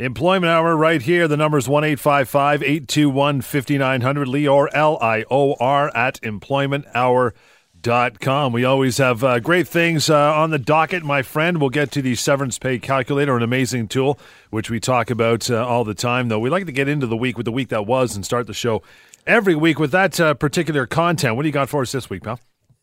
Employment Hour right here. The number is 1 821 5900. Lior, L I O R, at employmenthour.com. We always have uh, great things uh, on the docket, my friend. We'll get to the severance pay calculator, an amazing tool, which we talk about uh, all the time, though. We like to get into the week with the week that was and start the show every week with that uh, particular content. What do you got for us this week, pal?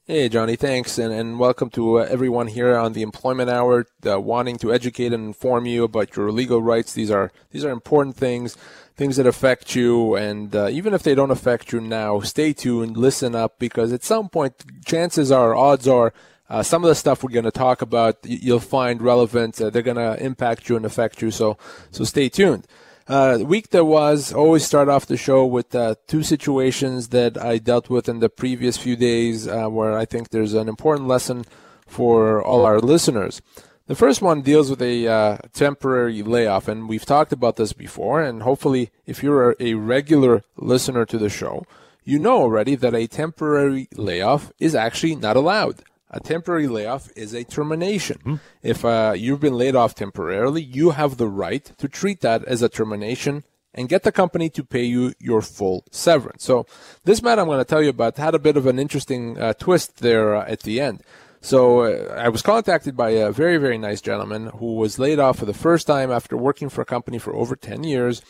Hey, Johnny, thanks, and, and welcome to uh, everyone here on the Employment Hour, uh, wanting to educate and inform you about your legal rights. These are these are important things, things that affect you, and uh, even if they don't affect you now, stay tuned, listen up, because at some point, chances are, odds are, uh, some of the stuff we're going to talk about, you'll find relevant. Uh, they're going to impact you and affect you. So, so stay tuned. Uh, week that was, always start off the show with uh, two situations that I dealt with in the previous few days uh, where I think there's an important lesson for all our listeners. The first one deals with a uh, temporary layoff, and we've talked about this before. And hopefully, if you're a regular listener to the show, you know already that a temporary layoff is actually not allowed. A temporary layoff is a termination. Mm-hmm. If uh, you've been laid off temporarily, you have the right to treat that as a termination and get the company to pay you your full severance. So this matter I'm going to tell you about had a bit of an interesting uh, twist there uh, at the end. So uh, I was contacted by a very very nice gentleman who was laid off for the first time after working for a company for over 10 years.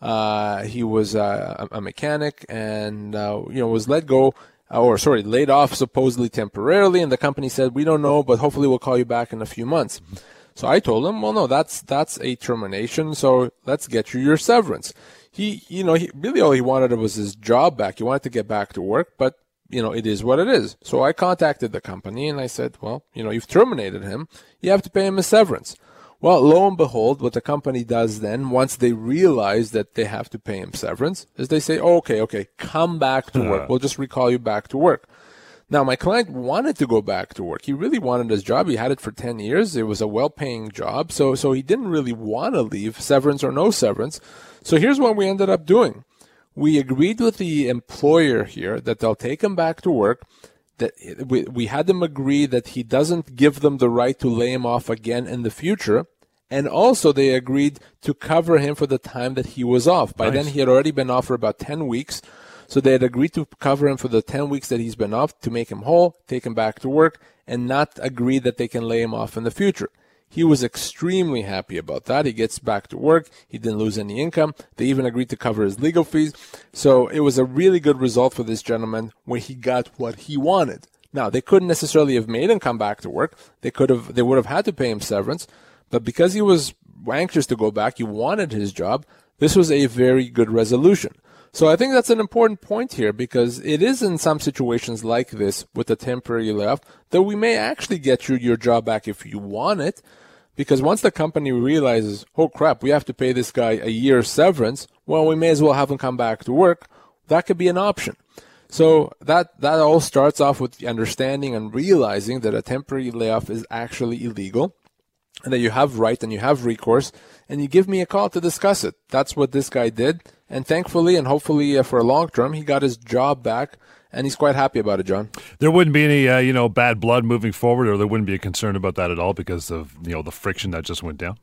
Uh, he was uh, a mechanic and uh, you know was let go Uh, or sorry, laid off supposedly temporarily, and the company said, "We don't know, but hopefully we'll call you back in a few months." So I told him, "Well, no, that's that's a termination. So let's get you your severance." He, you know, he really all he wanted was his job back. He wanted to get back to work, but you know, it is what it is. So I contacted the company and I said, "Well, you know, you've terminated him. You have to pay him a severance." Well, lo and behold, what the company does then, once they realize that they have to pay him severance, is they say, oh, okay, okay, come back to work. Uh-huh. We'll just recall you back to work. Now, my client wanted to go back to work. He really wanted his job. He had it for 10 years. It was a well-paying job. So, so he didn't really want to leave, severance or no severance. So here's what we ended up doing. We agreed with the employer here that they'll take him back to work that we, we had them agree that he doesn't give them the right to lay him off again in the future. And also they agreed to cover him for the time that he was off. By nice. then he had already been off for about 10 weeks. So they had agreed to cover him for the 10 weeks that he's been off to make him whole, take him back to work, and not agree that they can lay him off in the future. He was extremely happy about that. He gets back to work. He didn't lose any income. They even agreed to cover his legal fees. So it was a really good result for this gentleman when he got what he wanted. Now, they couldn't necessarily have made him come back to work. They could have, they would have had to pay him severance. But because he was anxious to go back, he wanted his job. This was a very good resolution. So I think that's an important point here because it is in some situations like this with a temporary layoff that we may actually get you your job back if you want it. Because once the company realizes, oh crap, we have to pay this guy a year severance, well, we may as well have him come back to work. That could be an option. So that, that all starts off with understanding and realizing that a temporary layoff is actually illegal and that you have right and you have recourse and you give me a call to discuss it. That's what this guy did. And thankfully and hopefully uh, for a long term, he got his job back and he's quite happy about it, John. There wouldn't be any, uh, you know, bad blood moving forward, or there wouldn't be a concern about that at all because of you know the friction that just went down.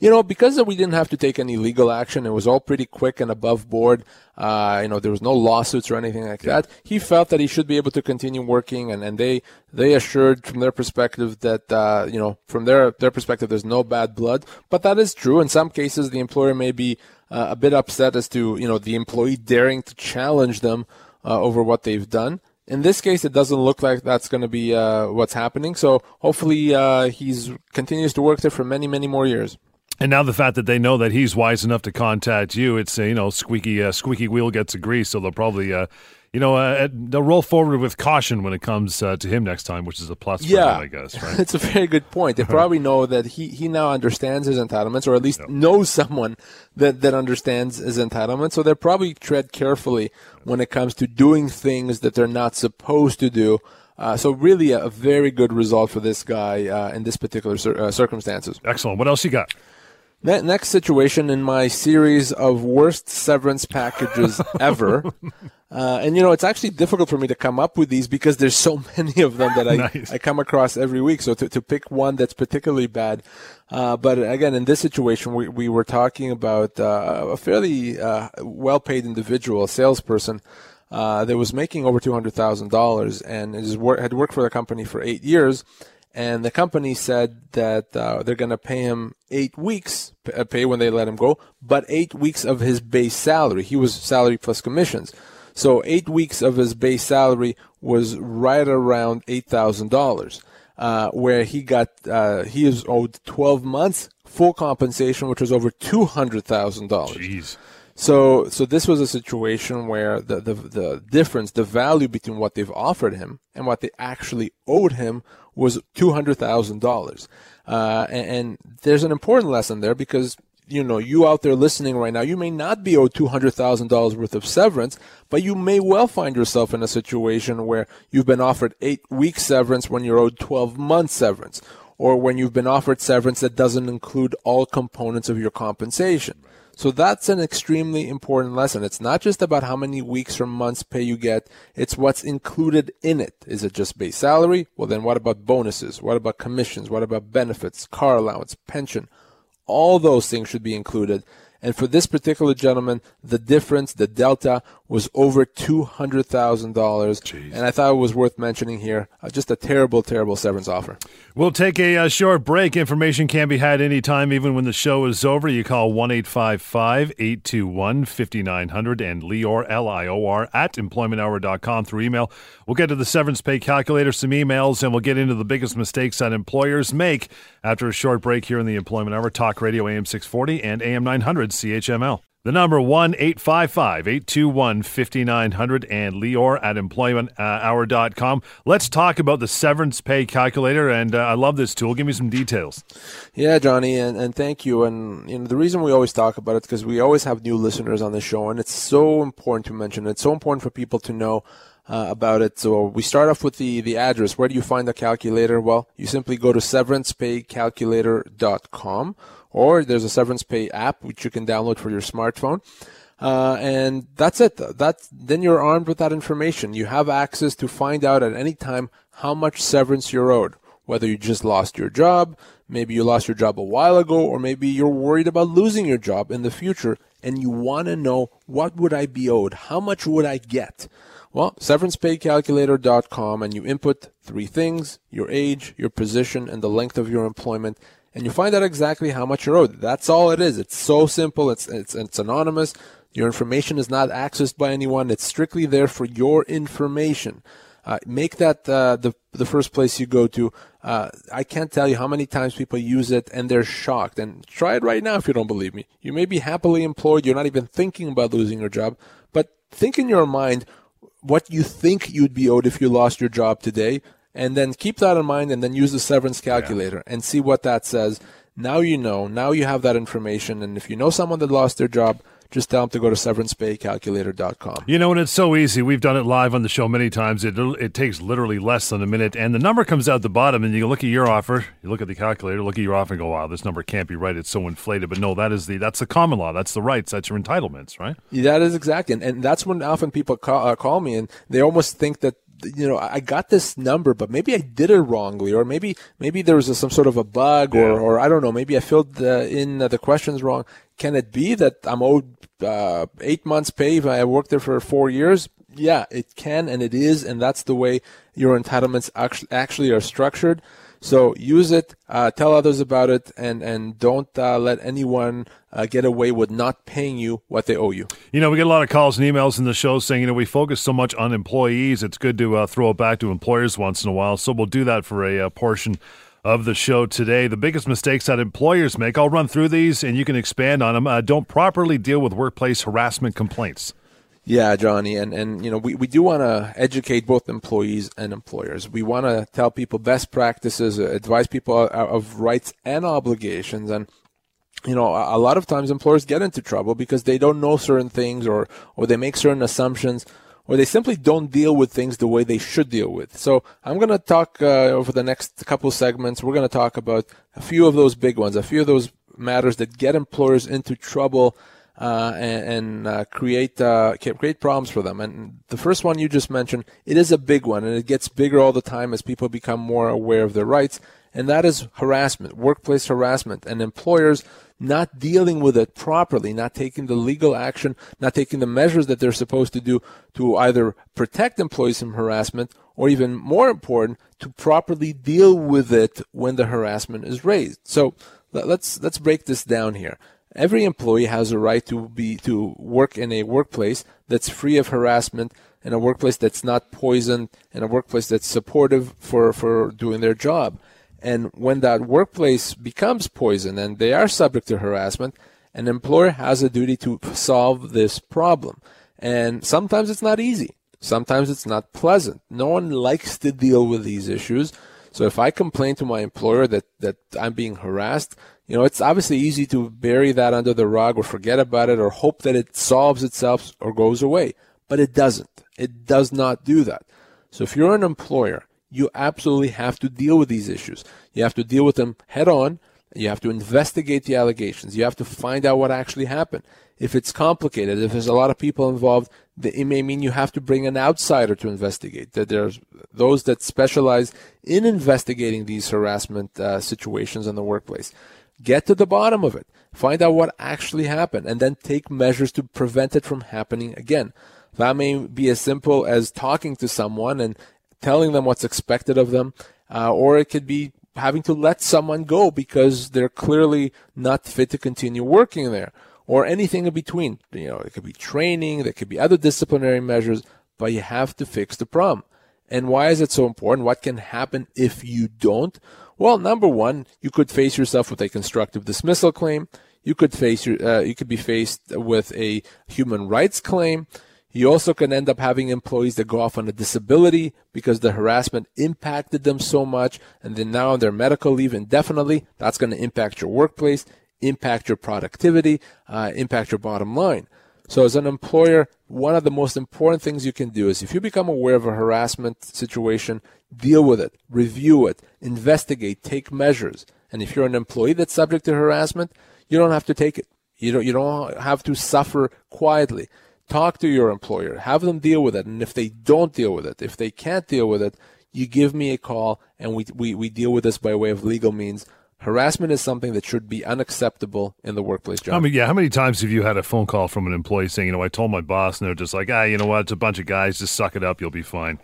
You know, because we didn't have to take any legal action, it was all pretty quick and above board. Uh, you know, there was no lawsuits or anything like yeah. that. He felt that he should be able to continue working, and, and they they assured from their perspective that uh, you know from their their perspective there's no bad blood. But that is true. In some cases, the employer may be uh, a bit upset as to you know the employee daring to challenge them uh, over what they've done. In this case, it doesn't look like that's going to be uh, what's happening. So hopefully, uh, he's continues to work there for many, many more years. And now the fact that they know that he's wise enough to contact you, it's you know squeaky uh, squeaky wheel gets a grease, so they'll probably uh, you know uh, they'll roll forward with caution when it comes uh, to him next time, which is a plus. Yeah, him, I guess. Right? it's a very good point. They probably know that he he now understands his entitlements, or at least yep. knows someone that that understands his entitlements. So they'll probably tread carefully when it comes to doing things that they're not supposed to do. Uh, so really, a, a, very good result for this guy uh, in this particular cir- uh, circumstances. Excellent. What else you got? next situation in my series of worst severance packages ever. Uh, and you know, it's actually difficult for me to come up with these because there's so many of them that I, nice. I come across every week. So to, to pick one that's particularly bad. Uh, but again, in this situation, we, we were talking about uh, a fairly uh, well paid individual, a salesperson, uh, that was making over $200,000 and is, had worked for the company for eight years. And the company said that uh, they're going to pay him eight weeks pay when they let him go, but eight weeks of his base salary. He was salary plus commissions. So eight weeks of his base salary was right around eight thousand uh, dollars, where he got uh, he is owed twelve months full compensation, which was over two hundred thousand dollars. Jeez. So, so this was a situation where the, the, the difference, the value between what they've offered him and what they actually owed him was $200,000. Uh, and, and, there's an important lesson there because you know, you out there listening right now, you may not be owed $200,000 worth of severance, but you may well find yourself in a situation where you've been offered eight weeks severance when you're owed 12 months severance, or when you've been offered severance that doesn't include all components of your compensation. So that's an extremely important lesson. It's not just about how many weeks or months pay you get. It's what's included in it. Is it just base salary? Well, then what about bonuses? What about commissions? What about benefits, car allowance, pension? All those things should be included. And for this particular gentleman, the difference, the delta, was over $200,000. And I thought it was worth mentioning here. Uh, just a terrible, terrible severance offer. We'll take a uh, short break. Information can be had anytime, even when the show is over. You call 1 821 5900 and Lior, L I O R, at employmenthour.com through email. We'll get to the severance pay calculator, some emails, and we'll get into the biggest mistakes that employers make after a short break here in the Employment Hour. Talk Radio AM 640 and AM 900 CHML. The number 1 855 821 5900 and Lior at employmenthour.com. Let's talk about the severance pay calculator. And uh, I love this tool. Give me some details. Yeah, Johnny, and, and thank you. And you know, the reason we always talk about it because we always have new listeners on the show, and it's so important to mention. It's so important for people to know. Uh, about it. So we start off with the, the address. Where do you find the calculator? Well, you simply go to severancepaycalculator.com or there's a severance pay app which you can download for your smartphone. Uh, and that's it. That's then you're armed with that information. You have access to find out at any time how much severance you're owed. Whether you just lost your job, maybe you lost your job a while ago, or maybe you're worried about losing your job in the future, and you want to know what would I be owed? How much would I get? Well, severancepaycalculator.com, and you input three things: your age, your position, and the length of your employment and you find out exactly how much you're owed. That's all it is. It's so simple. It's it's it's anonymous. Your information is not accessed by anyone. It's strictly there for your information. Uh, make that uh, the the first place you go to. Uh, I can't tell you how many times people use it and they're shocked. And try it right now if you don't believe me. You may be happily employed. You're not even thinking about losing your job, but think in your mind what you think you'd be owed if you lost your job today and then keep that in mind and then use the severance calculator yeah. and see what that says. Now you know. Now you have that information. And if you know someone that lost their job, just tell them to go to severancepaycalculator.com. You know, and it's so easy. We've done it live on the show many times. It, it takes literally less than a minute, and the number comes out the bottom, and you look at your offer, you look at the calculator, look at your offer, and go, wow, this number can't be right. It's so inflated. But no, that is the that's the common law. That's the rights. That's your entitlements, right? Yeah, that is exactly. And, and that's when often people call, uh, call me, and they almost think that you know, I got this number, but maybe I did it wrongly, or maybe maybe there was a, some sort of a bug, yeah. or or I don't know, maybe I filled the, in the questions wrong. Can it be that I'm owed uh, eight months' pay if I worked there for four years? Yeah, it can, and it is, and that's the way your entitlements actually actually are structured. So use it, uh, tell others about it, and and don't uh, let anyone uh, get away with not paying you what they owe you. You know, we get a lot of calls and emails in the show saying, you know, we focus so much on employees. It's good to uh, throw it back to employers once in a while. So we'll do that for a, uh, portion of the show today. The biggest mistakes that employers make. I'll run through these, and you can expand on them. Uh, don't properly deal with workplace harassment complaints. Yeah, Johnny, and and you know we, we do want to educate both employees and employers. We want to tell people best practices, advise people of rights and obligations, and you know a lot of times employers get into trouble because they don't know certain things or or they make certain assumptions or they simply don't deal with things the way they should deal with. So I'm going to talk uh, over the next couple segments. We're going to talk about a few of those big ones, a few of those matters that get employers into trouble uh, and, and uh, create uh, create problems for them. And the first one you just mentioned, it is a big one, and it gets bigger all the time as people become more aware of their rights. And that is harassment, workplace harassment, and employers not dealing with it properly, not taking the legal action, not taking the measures that they're supposed to do to either protect employees from harassment or even more important, to properly deal with it when the harassment is raised. So let's let's break this down here. Every employee has a right to be to work in a workplace that's free of harassment, in a workplace that's not poisoned, in a workplace that's supportive for, for doing their job. And when that workplace becomes poison and they are subject to harassment, an employer has a duty to solve this problem. And sometimes it's not easy. Sometimes it's not pleasant. No one likes to deal with these issues. So if I complain to my employer that, that I'm being harassed, you know, it's obviously easy to bury that under the rug or forget about it or hope that it solves itself or goes away. But it doesn't. It does not do that. So if you're an employer, you absolutely have to deal with these issues. You have to deal with them head on. You have to investigate the allegations. You have to find out what actually happened. If it's complicated, if there's a lot of people involved, it may mean you have to bring an outsider to investigate. That there's those that specialize in investigating these harassment uh, situations in the workplace. Get to the bottom of it. Find out what actually happened and then take measures to prevent it from happening again. That may be as simple as talking to someone and telling them what's expected of them, uh, or it could be having to let someone go because they're clearly not fit to continue working there, or anything in between. You know, it could be training, there could be other disciplinary measures, but you have to fix the problem. And why is it so important? What can happen if you don't? Well, number one, you could face yourself with a constructive dismissal claim. You could face your, uh, you could be faced with a human rights claim. You also can end up having employees that go off on a disability because the harassment impacted them so much, and then now on their medical leave indefinitely. That's going to impact your workplace, impact your productivity, uh, impact your bottom line. So as an employer, one of the most important things you can do is if you become aware of a harassment situation, deal with it, review it, investigate, take measures. And if you're an employee that's subject to harassment, you don't have to take it. You don't, you don't have to suffer quietly. Talk to your employer, have them deal with it. And if they don't deal with it, if they can't deal with it, you give me a call and we, we, we deal with this by way of legal means Harassment is something that should be unacceptable in the workplace job. I mean, yeah. How many times have you had a phone call from an employee saying, you know, I told my boss, and they're just like, ah, you know what? It's a bunch of guys. Just suck it up. You'll be fine.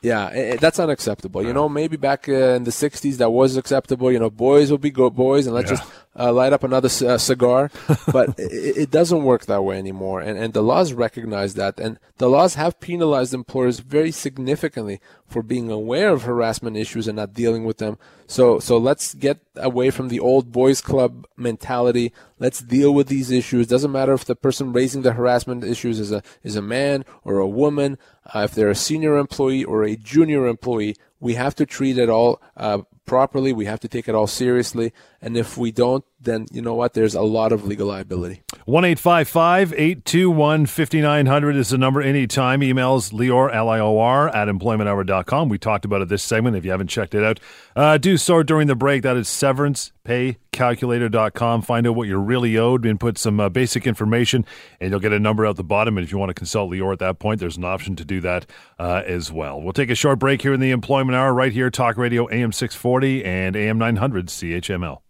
Yeah, it, that's unacceptable. You know, maybe back uh, in the '60s that was acceptable. You know, boys will be good boys, and let's yeah. just uh, light up another c- uh, cigar. but it, it, doesn't work that way anymore, and and the laws recognize that, and the laws have penalized employers very significantly for being aware of harassment issues and not dealing with them. So so let's get away from the old boys club mentality. Let's deal with these issues. Doesn't matter if the person raising the harassment issues is a is a man or a woman, uh, if they're a senior employee or a junior employee. We have to treat it all uh, properly. We have to take it all seriously. And if we don't, then you know what? There's a lot of legal liability. 1 821 5900 is the number anytime. Emails Lior, L I O R, at employmenthour.com. We talked about it this segment. If you haven't checked it out, uh, do so during the break. That is severancepaycalculator.com. Find out what you're really owed and put some uh, basic information, and you'll get a number out the bottom. And if you want to consult Lior at that point, there's an option to do that uh, as well. We'll take a short break here in the Employment Hour right here, Talk Radio AM 640 and AM 900 CHML.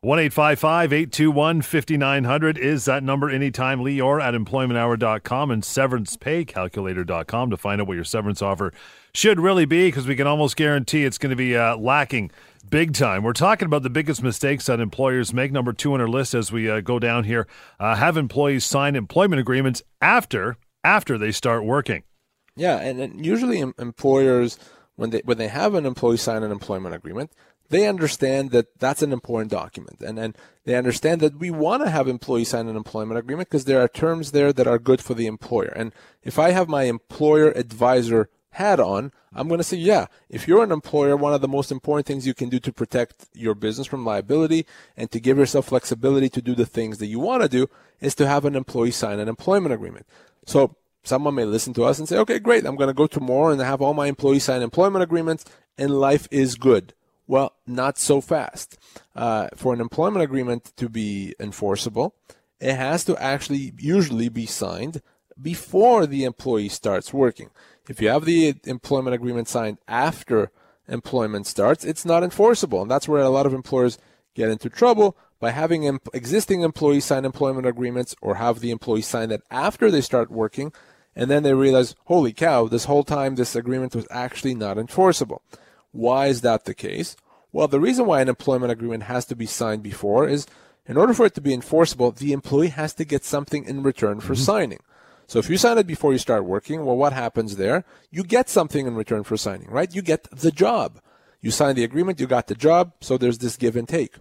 1 821 5900 is that number anytime. Lior at employmenthour.com and severancepaycalculator.com to find out what your severance offer should really be because we can almost guarantee it's going to be uh, lacking big time. We're talking about the biggest mistakes that employers make. Number two on our list as we uh, go down here uh, have employees sign employment agreements after after they start working. Yeah, and, and usually employers when they when they have an employee sign an employment agreement, they understand that that's an important document and, and they understand that we want to have employees sign an employment agreement because there are terms there that are good for the employer. And if I have my employer advisor hat on, I'm going to say, yeah, if you're an employer, one of the most important things you can do to protect your business from liability and to give yourself flexibility to do the things that you want to do is to have an employee sign an employment agreement. So someone may listen to us and say, okay, great. I'm going to go tomorrow and have all my employees sign employment agreements and life is good. Well, not so fast. Uh, for an employment agreement to be enforceable, it has to actually usually be signed before the employee starts working. If you have the employment agreement signed after employment starts, it's not enforceable. And that's where a lot of employers get into trouble by having existing employees sign employment agreements or have the employee sign that after they start working. And then they realize, holy cow, this whole time this agreement was actually not enforceable. Why is that the case? Well, the reason why an employment agreement has to be signed before is in order for it to be enforceable, the employee has to get something in return for mm-hmm. signing. So if you sign it before you start working, well, what happens there? You get something in return for signing, right? You get the job. You sign the agreement, you got the job, so there's this give and take.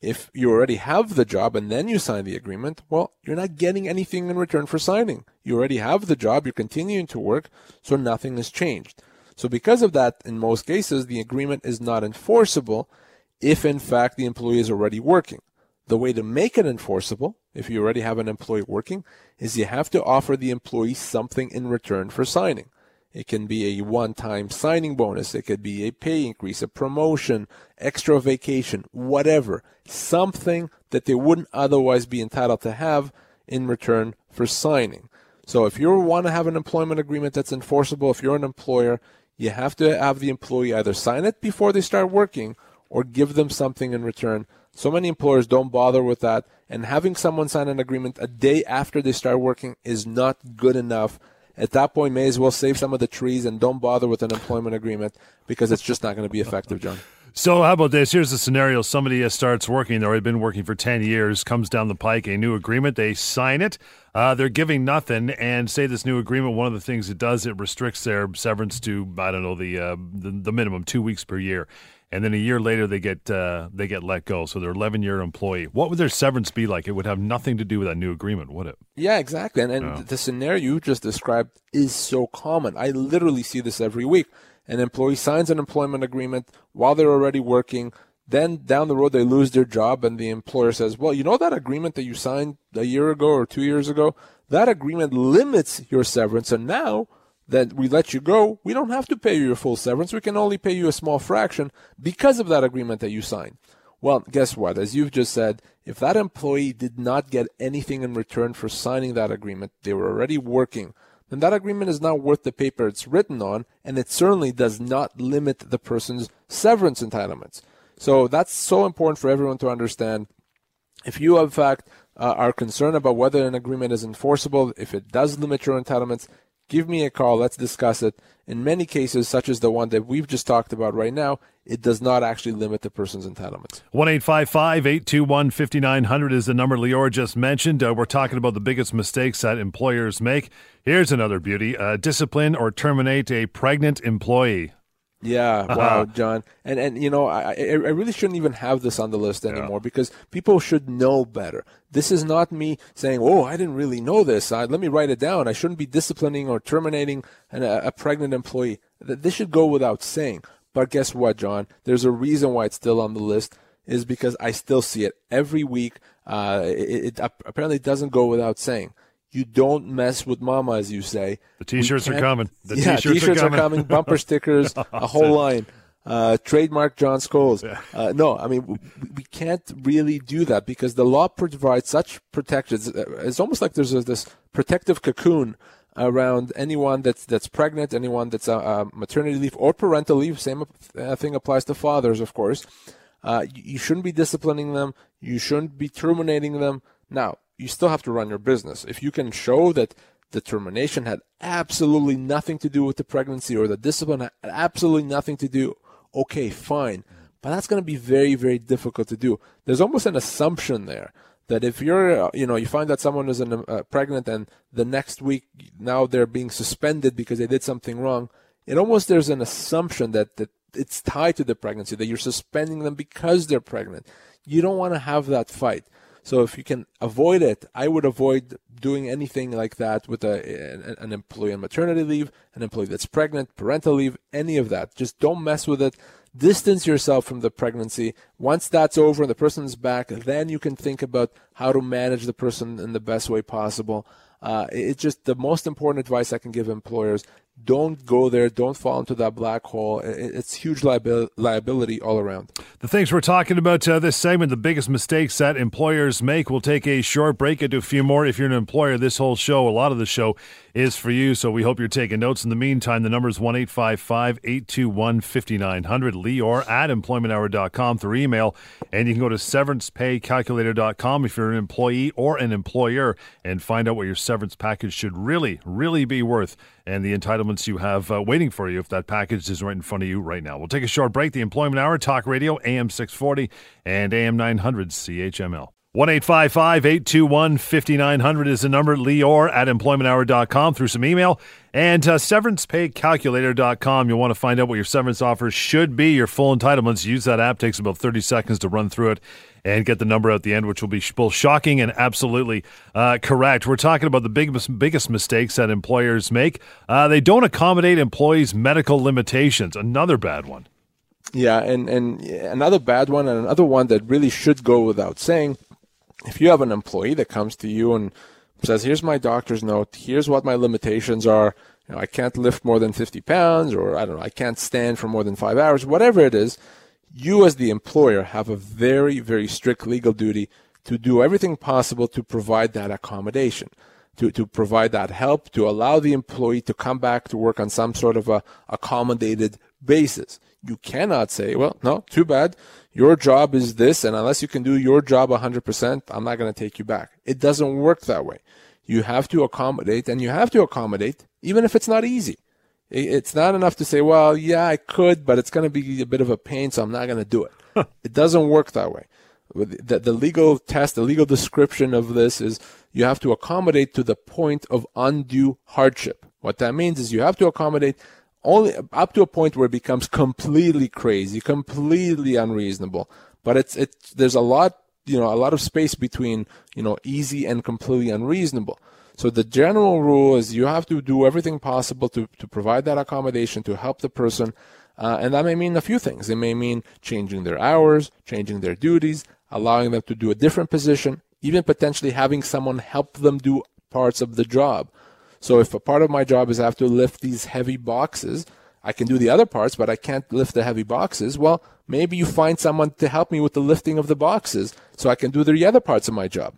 If you already have the job and then you sign the agreement, well, you're not getting anything in return for signing. You already have the job, you're continuing to work, so nothing has changed. So because of that, in most cases, the agreement is not enforceable if in fact the employee is already working. The way to make it enforceable, if you already have an employee working, is you have to offer the employee something in return for signing. It can be a one-time signing bonus. It could be a pay increase, a promotion, extra vacation, whatever. Something that they wouldn't otherwise be entitled to have in return for signing. So if you want to have an employment agreement that's enforceable, if you're an employer, you have to have the employee either sign it before they start working or give them something in return so many employers don't bother with that, and having someone sign an agreement a day after they start working is not good enough. At that point, may as well save some of the trees and don't bother with an employment agreement because it's just not going to be effective, John. So, how about this? Here's a scenario: somebody starts working; they've already been working for ten years. Comes down the pike a new agreement. They sign it. Uh, they're giving nothing, and say this new agreement. One of the things it does, it restricts their severance to I don't know the uh, the, the minimum two weeks per year and then a year later they get uh, they get let go. So they're 11 year employee. What would their severance be like? It would have nothing to do with that new agreement, would it? Yeah, exactly. And, and the scenario you just described is so common. I literally see this every week. An employee signs an employment agreement while they're already working. Then down the road they lose their job, and the employer says, "Well, you know that agreement that you signed a year ago or two years ago. That agreement limits your severance, and now." that we let you go, we don't have to pay you your full severance. We can only pay you a small fraction because of that agreement that you signed. Well, guess what? As you've just said, if that employee did not get anything in return for signing that agreement, they were already working, then that agreement is not worth the paper it's written on, and it certainly does not limit the person's severance entitlements. So that's so important for everyone to understand. If you, in fact, uh, are concerned about whether an agreement is enforceable, if it does limit your entitlements, give me a call. Let's discuss it. In many cases, such as the one that we've just talked about right now, it does not actually limit the person's entitlements. 1 821 5900 is the number Lior just mentioned. Uh, we're talking about the biggest mistakes that employers make. Here's another beauty uh, discipline or terminate a pregnant employee. Yeah, uh-huh. wow, John, and and you know, I I really shouldn't even have this on the list anymore yeah. because people should know better. This is not me saying, "Oh, I didn't really know this. let me write it down." I shouldn't be disciplining or terminating an, a, a pregnant employee. This should go without saying. But guess what, John? There's a reason why it's still on the list. Is because I still see it every week. Uh, it, it apparently doesn't go without saying you don't mess with mama, as you say. The t-shirts are coming. The yeah, t-shirts, t-shirts are, coming. are coming. Bumper stickers, a whole line. Uh, trademark John Scholes. Uh, no, I mean we, we, can't really do that because the law provides such protections. It's almost like there's a, this protective cocoon around anyone that's that's pregnant, anyone that's a, a maternity leave or parental leave. Same uh, thing applies to fathers, of course. Uh, you shouldn't be disciplining them. You shouldn't be terminating them. Now, you still have to run your business. If you can show that the termination had absolutely nothing to do with the pregnancy or the discipline had absolutely nothing to do, okay, fine. But that's going to be very, very difficult to do. There's almost an assumption there that if you're, uh, you know, you find that someone is uh, pregnant and the next week now they're being suspended because they did something wrong, it almost there's an assumption that, that it's tied to the pregnancy, that you're suspending them because they're pregnant. You don't want to have that fight. So if you can avoid it, I would avoid doing anything like that with a, an employee on maternity leave, an employee that's pregnant, parental leave, any of that. Just don't mess with it. Distance yourself from the pregnancy. Once that's over and the person's back, then you can think about how to manage the person in the best way possible. Uh, it's just the most important advice I can give employers. Don't go there. Don't fall into that black hole. It's huge liabil- liability all around. The things we're talking about uh, this segment, the biggest mistakes that employers make. We'll take a short break into a few more. If you're an employer, this whole show, a lot of the show is for you. So we hope you're taking notes. In the meantime, the number is 1 821 5900. Lior at employmenthour.com through email. And you can go to severancepaycalculator.com if you're an employee or an employer and find out what your severance package should really, really be worth and the entitlements you have uh, waiting for you if that package is right in front of you right now. We'll take a short break. The Employment Hour, Talk Radio, AM 640 and AM 900 CHML. 1 821 5900 is the number. Lior at employmenthour.com through some email. And uh, severancepaycalculator.com. You'll want to find out what your severance offer should be, your full entitlements. Use that app. Takes about 30 seconds to run through it and get the number at the end, which will be both shocking and absolutely uh, correct. We're talking about the biggest, biggest mistakes that employers make. Uh, they don't accommodate employees' medical limitations. Another bad one. Yeah, and, and another bad one, and another one that really should go without saying. If you have an employee that comes to you and says, "Here's my doctor's note. Here's what my limitations are. You know, I can't lift more than 50 pounds, or I don't know, I can't stand for more than five hours. Whatever it is." You as the employer have a very, very strict legal duty to do everything possible to provide that accommodation, to, to provide that help, to allow the employee to come back to work on some sort of a accommodated basis. You cannot say, well, no, too bad. Your job is this, and unless you can do your job 100%, I'm not going to take you back. It doesn't work that way. You have to accommodate, and you have to accommodate even if it's not easy. It's not enough to say, well, yeah, I could, but it's going to be a bit of a pain, so I'm not going to do it. it doesn't work that way. The, the legal test, the legal description of this is you have to accommodate to the point of undue hardship. What that means is you have to accommodate only up to a point where it becomes completely crazy, completely unreasonable. But it's it. There's a lot, you know, a lot of space between you know easy and completely unreasonable. So the general rule is you have to do everything possible to, to provide that accommodation to help the person. Uh, and that may mean a few things. It may mean changing their hours, changing their duties, allowing them to do a different position, even potentially having someone help them do parts of the job. So if a part of my job is I have to lift these heavy boxes, I can do the other parts, but I can't lift the heavy boxes. Well, maybe you find someone to help me with the lifting of the boxes so I can do the other parts of my job.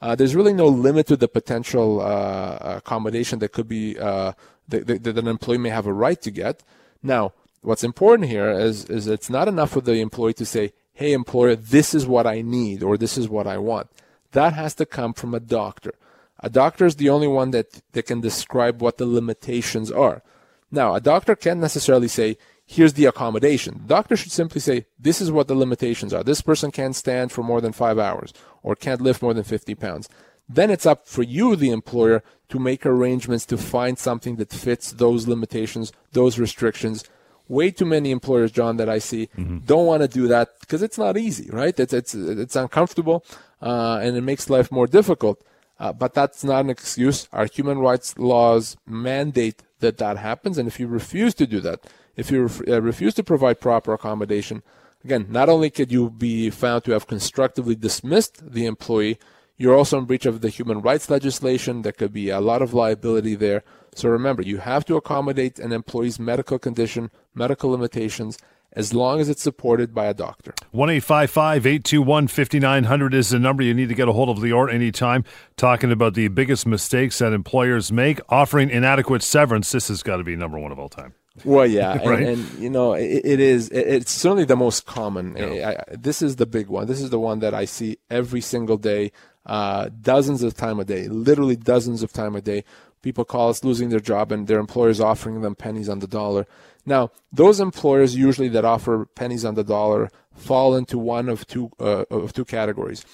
Uh, there's really no limit to the potential uh, accommodation that could be uh, that, that, an employee may have a right to get. Now, what's important here is is it's not enough for the employee to say, "Hey, employer, this is what I need" or "This is what I want." That has to come from a doctor. A doctor is the only one that, that can describe what the limitations are. Now, a doctor can't necessarily say, here's the accommodation. The doctor should simply say, this is what the limitations are. This person can't stand for more than five hours or can't lift more than 50 pounds. Then it's up for you, the employer, to make arrangements to find something that fits those limitations, those restrictions. Way too many employers, John, that I see mm-hmm. don't want to do that because it's not easy, right? It's it's it's uncomfortable, uh, and it makes life more difficult. Uh, but that's not an excuse. Our human rights laws mandate that that happens, and if you refuse to do that, if you ref- uh, refuse to provide proper accommodation, again, not only could you be found to have constructively dismissed the employee, you're also in breach of the human rights legislation. There could be a lot of liability there. So remember, you have to accommodate an employee's medical condition, medical limitations, as long as it's supported by a doctor. 1 821 5900 is the number you need to get a hold of Lior anytime. Talking about the biggest mistakes that employers make, offering inadequate severance. This has got to be number one of all time. Well, yeah, right? and, and, you know it, it is. It, it's certainly the most common. Yeah. I, this is the big one. This is the one that I see every single day, uh, dozens of time a day, literally dozens of time a day. People call us losing their job, and their employers offering them pennies on the dollar. Now, those employers usually that offer pennies on the dollar fall into one of two uh, of two categories.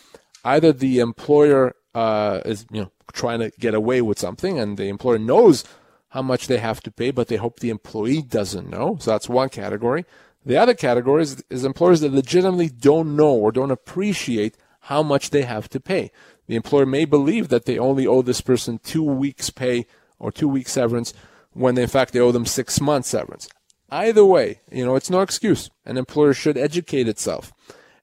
Either the employer uh, is you know trying to get away with something, and the employer knows how much they have to pay, but they hope the employee doesn't know. So that's one category. The other category is, is employers that legitimately don't know or don't appreciate how much they have to pay. The employer may believe that they only owe this person two weeks' pay or two weeks severance when in fact they owe them six months severance. Either way, you know, it's no excuse. An employer should educate itself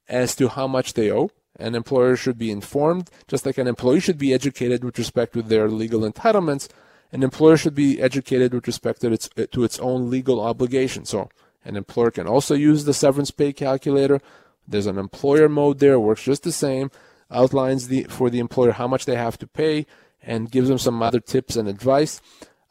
as to how much they owe An employer should be informed, just like an employee should be educated with respect to their legal entitlements. An employer should be educated with respect to its, to its own legal obligation. So an employer can also use the severance pay calculator. There's an employer mode there, works just the same, outlines the for the employer how much they have to pay, and gives them some other tips and advice.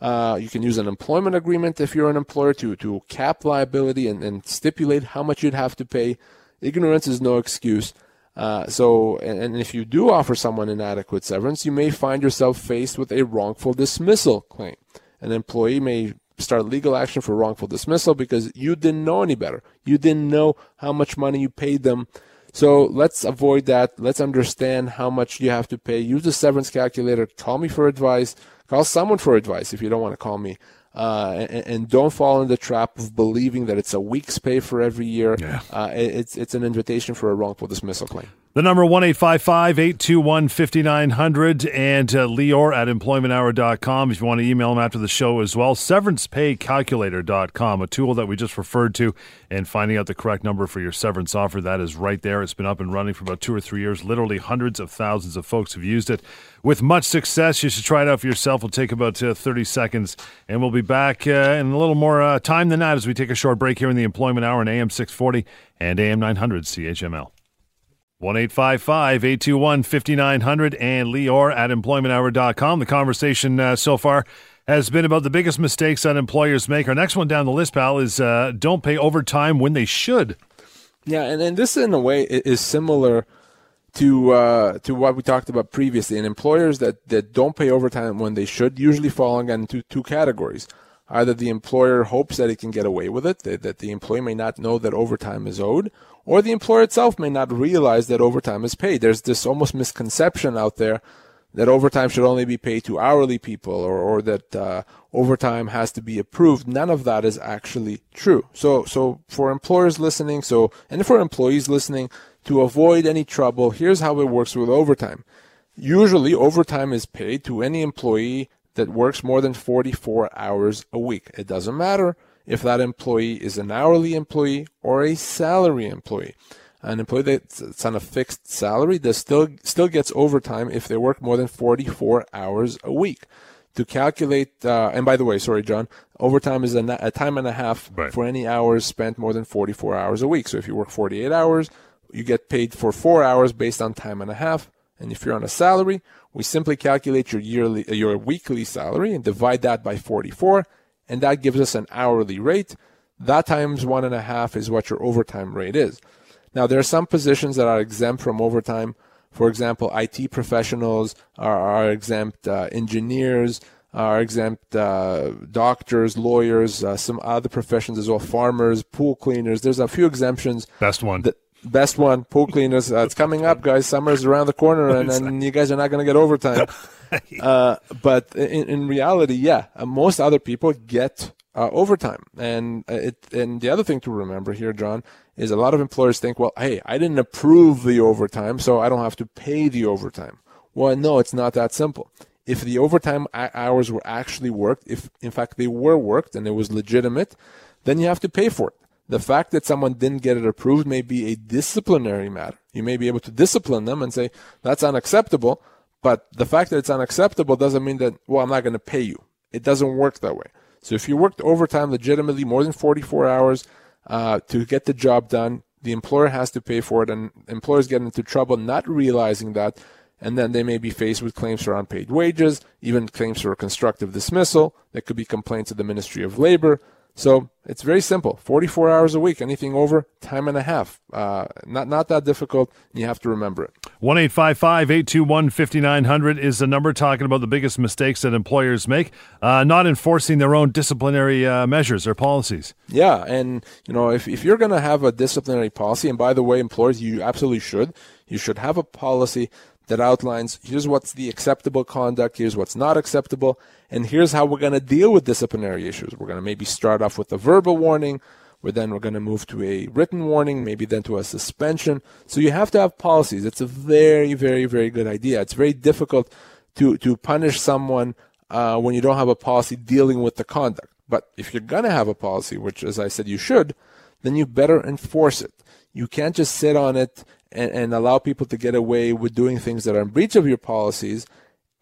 Uh, you can use an employment agreement if you're an employer to, to cap liability and, and stipulate how much you'd have to pay. Ignorance is no excuse. Uh, so, and, and, if you do offer someone inadequate severance, you may find yourself faced with a wrongful dismissal claim. An employee may start legal action for wrongful dismissal because you didn't know any better. You didn't know how much money you paid them. So let's avoid that. Let's understand how much you have to pay. Use the severance calculator. Call me for advice. Call someone for advice if you don't want to call me. Uh, and, and, don't fall in the trap of believing that it's a week's pay for every year. Yeah. Uh, it's it's an invitation for a wrongful dismissal claim. The number one eight five five eight two one fifty nine hundred and uh, Lior at employmenthour.com if you want to email him after the show as well. Severancepaycalculator.com, a tool that we just referred to, and finding out the correct number for your severance offer. That is right there. It's been up and running for about two or three years. Literally hundreds of thousands of folks have used it with much success. You should try it out for yourself. It'll take about uh, 30 seconds, and we'll be back uh, in a little more uh, time than that as we take a short break here in the Employment Hour on AM 640 and AM 900 CHML. 1 821 5900 and Lior at employmenthour.com. The conversation uh, so far has been about the biggest mistakes that employers make. Our next one down the list, pal, is uh, don't pay overtime when they should. Yeah, and, and this in a way is similar to uh, to what we talked about previously. And employers that, that don't pay overtime when they should usually fall into two categories. Either the employer hopes that it can get away with it, that, that the employee may not know that overtime is owed, or the employer itself may not realize that overtime is paid. There's this almost misconception out there that overtime should only be paid to hourly people or, or that uh, overtime has to be approved. None of that is actually true. So, so for employers listening, so, and for employees listening, to avoid any trouble, here's how it works with overtime. Usually, overtime is paid to any employee that works more than 44 hours a week. It doesn't matter if that employee is an hourly employee or a salary employee. An employee that's on a fixed salary that still still gets overtime if they work more than 44 hours a week. To calculate, uh, and by the way, sorry, John, overtime is a, a time and a half right. for any hours spent more than 44 hours a week. So if you work 48 hours, you get paid for four hours based on time and a half. And if you're on a salary, we simply calculate your yearly, your weekly salary and divide that by 44 and that gives us an hourly rate. That times one and a half is what your overtime rate is. Now, there are some positions that are exempt from overtime. For example, IT professionals are, are exempt, uh, engineers are exempt, uh, doctors, lawyers, uh, some other professions as well, farmers, pool cleaners. There's a few exemptions. Best one. That, best one, pool cleaners. Uh, it's coming up, guys. Summer's around the corner, and, and you guys are not going to get overtime. uh, but in, in, reality, yeah, uh, most other people get uh, overtime. And uh, it, and the other thing to remember here, John, is a lot of employers think, well, hey, I didn't approve the overtime, so I don't have to pay the overtime. Well, no, it's not that simple. If the overtime hours were actually worked, if in fact they were worked and it was legitimate, then you have to pay for it. The fact that someone didn't get it approved may be a disciplinary matter. You may be able to discipline them and say, that's unacceptable. But the fact that it's unacceptable doesn't mean that, well, I'm not going to pay you. It doesn't work that way. So if you worked overtime legitimately more than 44 hours uh, to get the job done, the employer has to pay for it, and employers get into trouble not realizing that, and then they may be faced with claims for unpaid wages, even claims for constructive dismissal. There could be complaints to the Ministry of Labor. So it's very simple. 44 hours a week. Anything over, time and a half. Uh, not not that difficult. You have to remember it. One eight five five eight two one fifty nine hundred is the number talking about the biggest mistakes that employers make, uh, not enforcing their own disciplinary uh, measures or policies. Yeah, and you know if if you're going to have a disciplinary policy, and by the way, employers, you absolutely should. You should have a policy that outlines here's what's the acceptable conduct, here's what's not acceptable, and here's how we're going to deal with disciplinary issues. We're going to maybe start off with a verbal warning, where then we're going to move to a written warning, maybe then to a suspension. So you have to have policies. It's a very, very, very good idea. It's very difficult to, to punish someone uh, when you don't have a policy dealing with the conduct. But if you're going to have a policy, which as I said you should, then you better enforce it. You can't just sit on it and, and allow people to get away with doing things that are in breach of your policies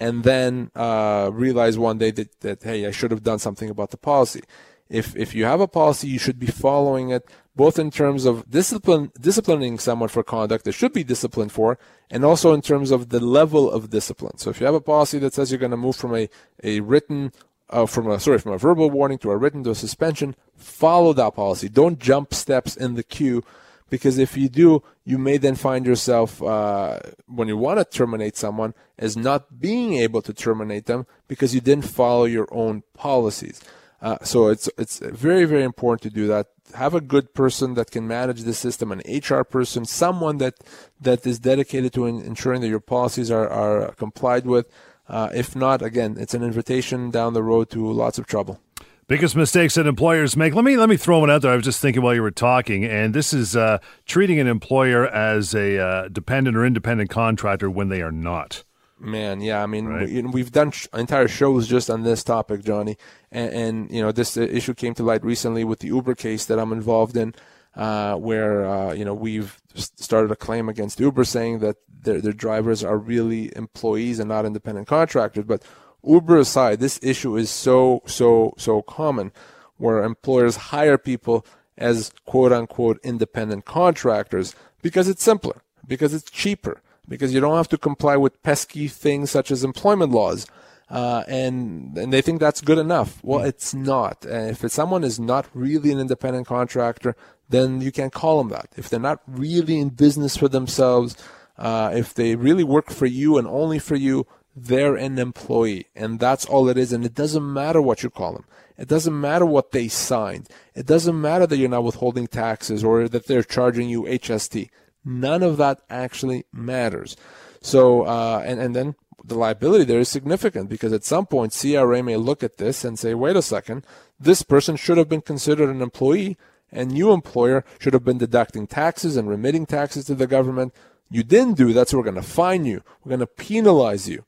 and then uh, realize one day that, that hey i should have done something about the policy. If if you have a policy you should be following it both in terms of discipline disciplining someone for conduct that should be disciplined for and also in terms of the level of discipline. So if you have a policy that says you're going to move from a, a written uh, from a sorry from a verbal warning to a written to a suspension follow that policy. Don't jump steps in the queue because if you do, you may then find yourself uh, when you want to terminate someone as not being able to terminate them because you didn't follow your own policies. Uh, so it's it's very very important to do that. Have a good person that can manage the system, an HR person, someone that that is dedicated to ensuring that your policies are are complied with. Uh, if not, again, it's an invitation down the road to lots of trouble. Biggest mistakes that employers make. Let me let me throw one out there. I was just thinking while you were talking, and this is uh, treating an employer as a uh, dependent or independent contractor when they are not. Man, yeah, I mean, right. we, have done sh- entire shows just on this topic, Johnny, and, and you know this uh, issue came to light recently with the Uber case that I'm involved in, uh, where uh, you know we've started a claim against Uber saying that their their drivers are really employees and not independent contractors, but Uber aside, this issue is so, so, so common where employers hire people as quote unquote independent contractors because it's simpler, because it's cheaper, because you don't have to comply with pesky things such as employment laws. Uh, and and they think that's good enough. Well, it's not. And if someone is not really an independent contractor, then you can't call them that. If they're not really in business for themselves, uh, if they really work for you and only for you, they're an employee and that's all it is and it doesn't matter what you call them. It doesn't matter what they signed. It doesn't matter that you're not withholding taxes or that they're charging you hst none of that actually matters. So uh, and, and then the liability there is significant because at some point cra may look at this and say wait a second this person should have been considered an employee and you employer should have been deducting taxes and remitting taxes to the government. You didn't do that so we're going to fine you. We're going to penalize you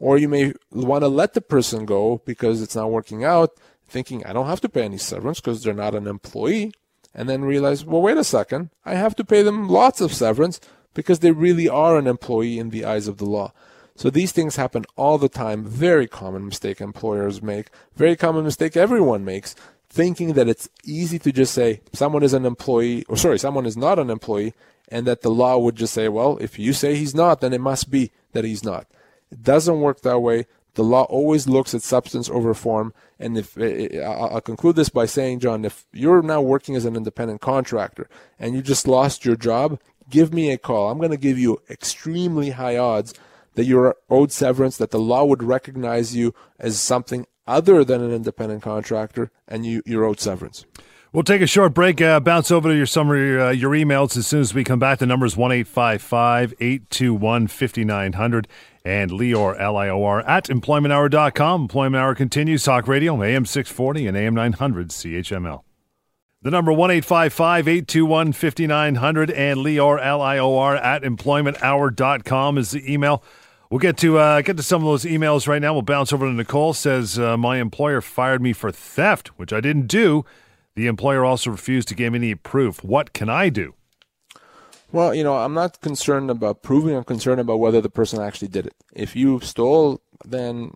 or you may want to let the person go because it's not working out, thinking, I don't have to pay any severance because they're not an employee. And then realize, well, wait a second, I have to pay them lots of severance because they really are an employee in the eyes of the law. So these things happen all the time. Very common mistake employers make. Very common mistake everyone makes, thinking that it's easy to just say someone is an employee, or sorry, someone is not an employee, and that the law would just say, well, if you say he's not, then it must be that he's not. It doesn't work that way. The law always looks at substance over form. And if eh, eh, I'll conclude this by saying, John, if you're now working as an independent contractor and you just lost your job, give me a call. I'm going to give you extremely high odds that you're owed severance, that the law would recognize you as something other than an independent contractor, and you, you're owed severance. We'll take a short break, uh, bounce over to your summary, uh, your emails as soon as we come back. The number is 1 821 5900 and Lior, L I O R, at employmenthour.com. Employment Hour continues. Talk Radio, AM 640 and AM 900 CHML. The number 1 821 5900 and Lior, L I O R, at employmenthour.com is the email. We'll get to uh, get to some of those emails right now. We'll bounce over to Nicole. Says uh, my employer fired me for theft, which I didn't do. The employer also refused to give any proof. What can I do? Well, you know, I'm not concerned about proving. I'm concerned about whether the person actually did it. If you stole, then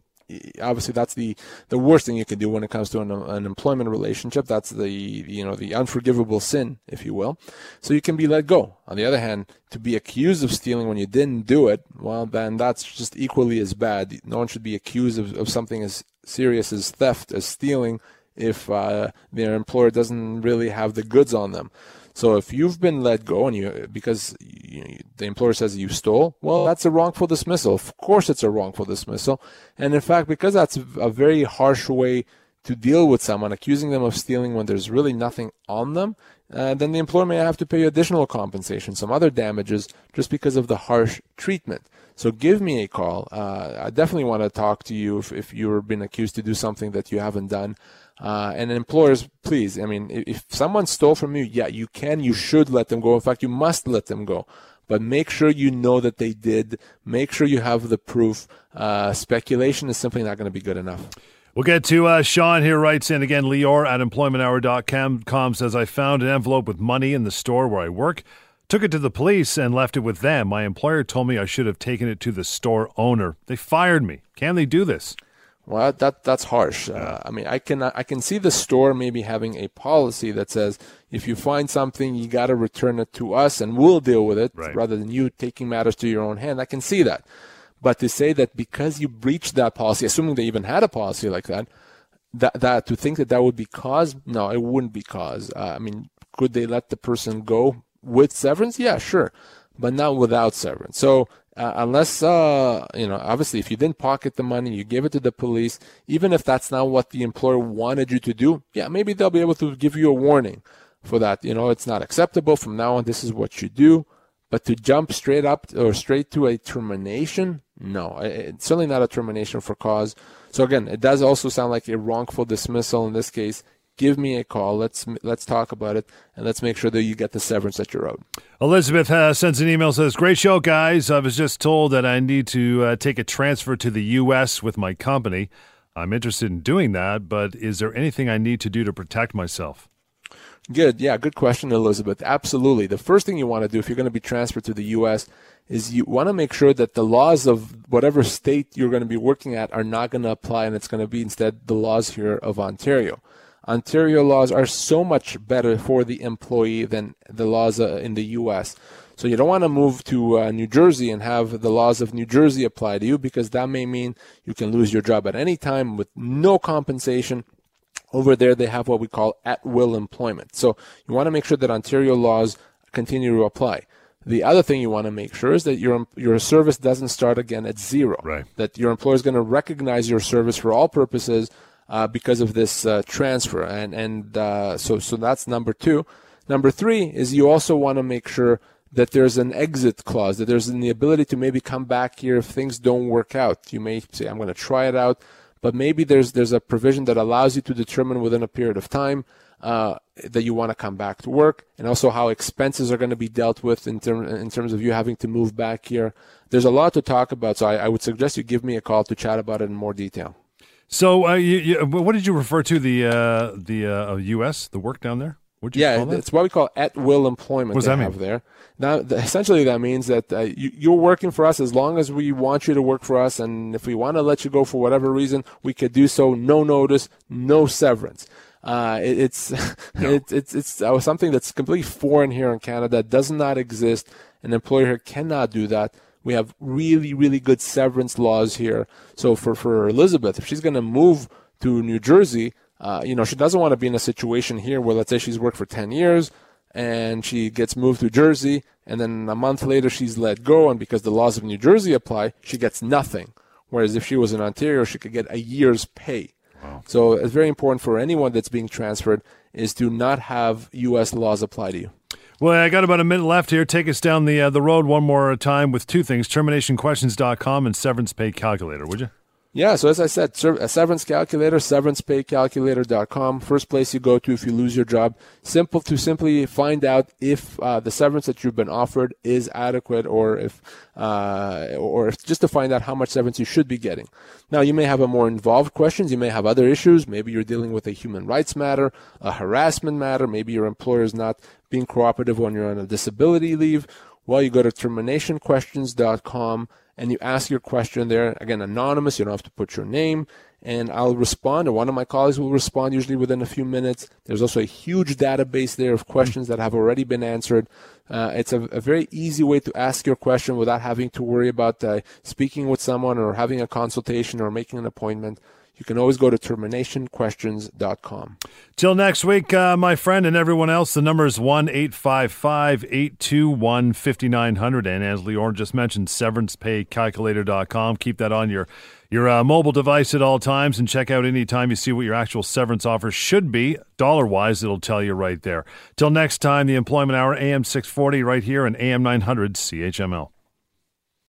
obviously that's the the worst thing you can do when it comes to an, an employment relationship. That's the you know the unforgivable sin, if you will. So you can be let go. On the other hand, to be accused of stealing when you didn't do it, well, then that's just equally as bad. No one should be accused of, of something as serious as theft, as stealing, if uh, their employer doesn't really have the goods on them. So if you've been let go and you because you, the employer says you stole, well, that's a wrongful dismissal. Of course, it's a wrongful dismissal, and in fact, because that's a very harsh way to deal with someone, accusing them of stealing when there's really nothing on them, uh, then the employer may have to pay you additional compensation, some other damages, just because of the harsh treatment. So give me a call. Uh, I definitely want to talk to you if, if you've been accused to do something that you haven't done. Uh, and employers, please, I mean, if someone stole from you, yeah, you can, you should let them go. In fact, you must let them go. But make sure you know that they did. Make sure you have the proof. Uh, speculation is simply not going to be good enough. We'll get to uh, Sean here writes in again. Lior at employmenthour.com says, I found an envelope with money in the store where I work. Took it to the police and left it with them. My employer told me I should have taken it to the store owner. They fired me. Can they do this? Well, that that's harsh. Uh, I mean, I can I can see the store maybe having a policy that says if you find something, you got to return it to us and we'll deal with it, Right. rather than you taking matters to your own hand. I can see that, but to say that because you breached that policy, assuming they even had a policy like that, that that to think that that would be cause, no, it wouldn't be cause. Uh, I mean, could they let the person go with severance? Yeah, sure, but not without severance. So uh, unless uh, you know, obviously, if you didn't pocket the money, you gave it to the police, even if that's not what the employer wanted you to do, yeah, maybe they'll be able to give you a warning for that. You know, it's not acceptable from now on. This is what you do. But to jump straight up or straight to a termination, no, it's certainly not a termination for cause. So again, it does also sound like a wrongful dismissal in this case. Give me a call. Let's let's talk about it, and let's make sure that you get the severance that you're owed. Elizabeth uh, sends an email says, "Great show, guys. I was just told that I need to uh, take a transfer to the U.S. with my company. I'm interested in doing that, but is there anything I need to do to protect myself?" Good. Yeah, good question, Elizabeth. Absolutely. The first thing you want to do if you're going to be transferred to the U.S. is you want to make sure that the laws of whatever state you're going to be working at are not going to apply, and it's going to be instead the laws here of Ontario. Ontario laws are so much better for the employee than the laws uh, in the U.S. So you don't want to move to uh, New Jersey and have the laws of New Jersey apply to you because that may mean you can lose your job at any time with no compensation over there they have what we call at will employment. So you want to make sure that Ontario laws continue to apply. The other thing you want to make sure is that your your service doesn't start again at zero. Right. That your employer is going to recognize your service for all purposes uh, because of this uh, transfer, and and uh, so so that's number two. Number three is you also want to make sure that there's an exit clause, that there's the ability to maybe come back here if things don't work out. You may say, I'm going to try it out, but maybe there's there's a provision that allows you to determine within a period of time uh, that you want to come back to work, and also how expenses are going to be dealt with in, term, in terms of you having to move back here. There's a lot to talk about, so I, I would suggest you give me a call to chat about it in more detail. So, uh, you, you, what did you refer to the uh, the uh, U.S. the work down there? What you Yeah, call that? it's what we call at will employment. What does that mean? there. Now, essentially, that means that uh, you, you're working for us as long as we want you to work for us, and if we want to let you go for whatever reason, we could do so. No notice, no severance. Uh, it, it's it's it's it's uh, something that's completely foreign here in Canada. Does not exist. An employer here cannot do that. We have really, really good severance laws here. So for, for Elizabeth, if she's going to move to New Jersey, uh, you know, she doesn't want to be in a situation here where, let's say, she's worked for 10 years and she gets moved to Jersey, and then a month later she's let go, and because the laws of New Jersey apply, she gets nothing. Whereas if she was in Ontario, she could get a year's pay. So it's very important for anyone that's being transferred is to not have U.S. laws apply to you. Well, I got about a minute left here. Take us down the uh, the road one more time with two things: terminationquestions.com and severance pay calculator. Would you? Yeah, so as I said, a severance calculator, severancepaycalculator.com. First place you go to if you lose your job. Simple to simply find out if uh, the severance that you've been offered is adequate, or if, uh, or if just to find out how much severance you should be getting. Now, you may have a more involved questions. You may have other issues. Maybe you're dealing with a human rights matter, a harassment matter. Maybe your employer is not being cooperative when you're on a disability leave. Well, you go to terminationquestions.com and you ask your question there. Again, anonymous. You don't have to put your name. And I'll respond, or one of my colleagues will respond usually within a few minutes. There's also a huge database there of questions that have already been answered. Uh, it's a, a very easy way to ask your question without having to worry about uh, speaking with someone or having a consultation or making an appointment. You can always go to terminationquestions.com. Till next week, uh, my friend, and everyone else, the number is 1 855 821 5900. And as Lior just mentioned, severancepaycalculator.com. Keep that on your, your uh, mobile device at all times and check out anytime you see what your actual severance offer should be. Dollar wise, it'll tell you right there. Till next time, the Employment Hour, AM 640, right here, and AM 900 CHML.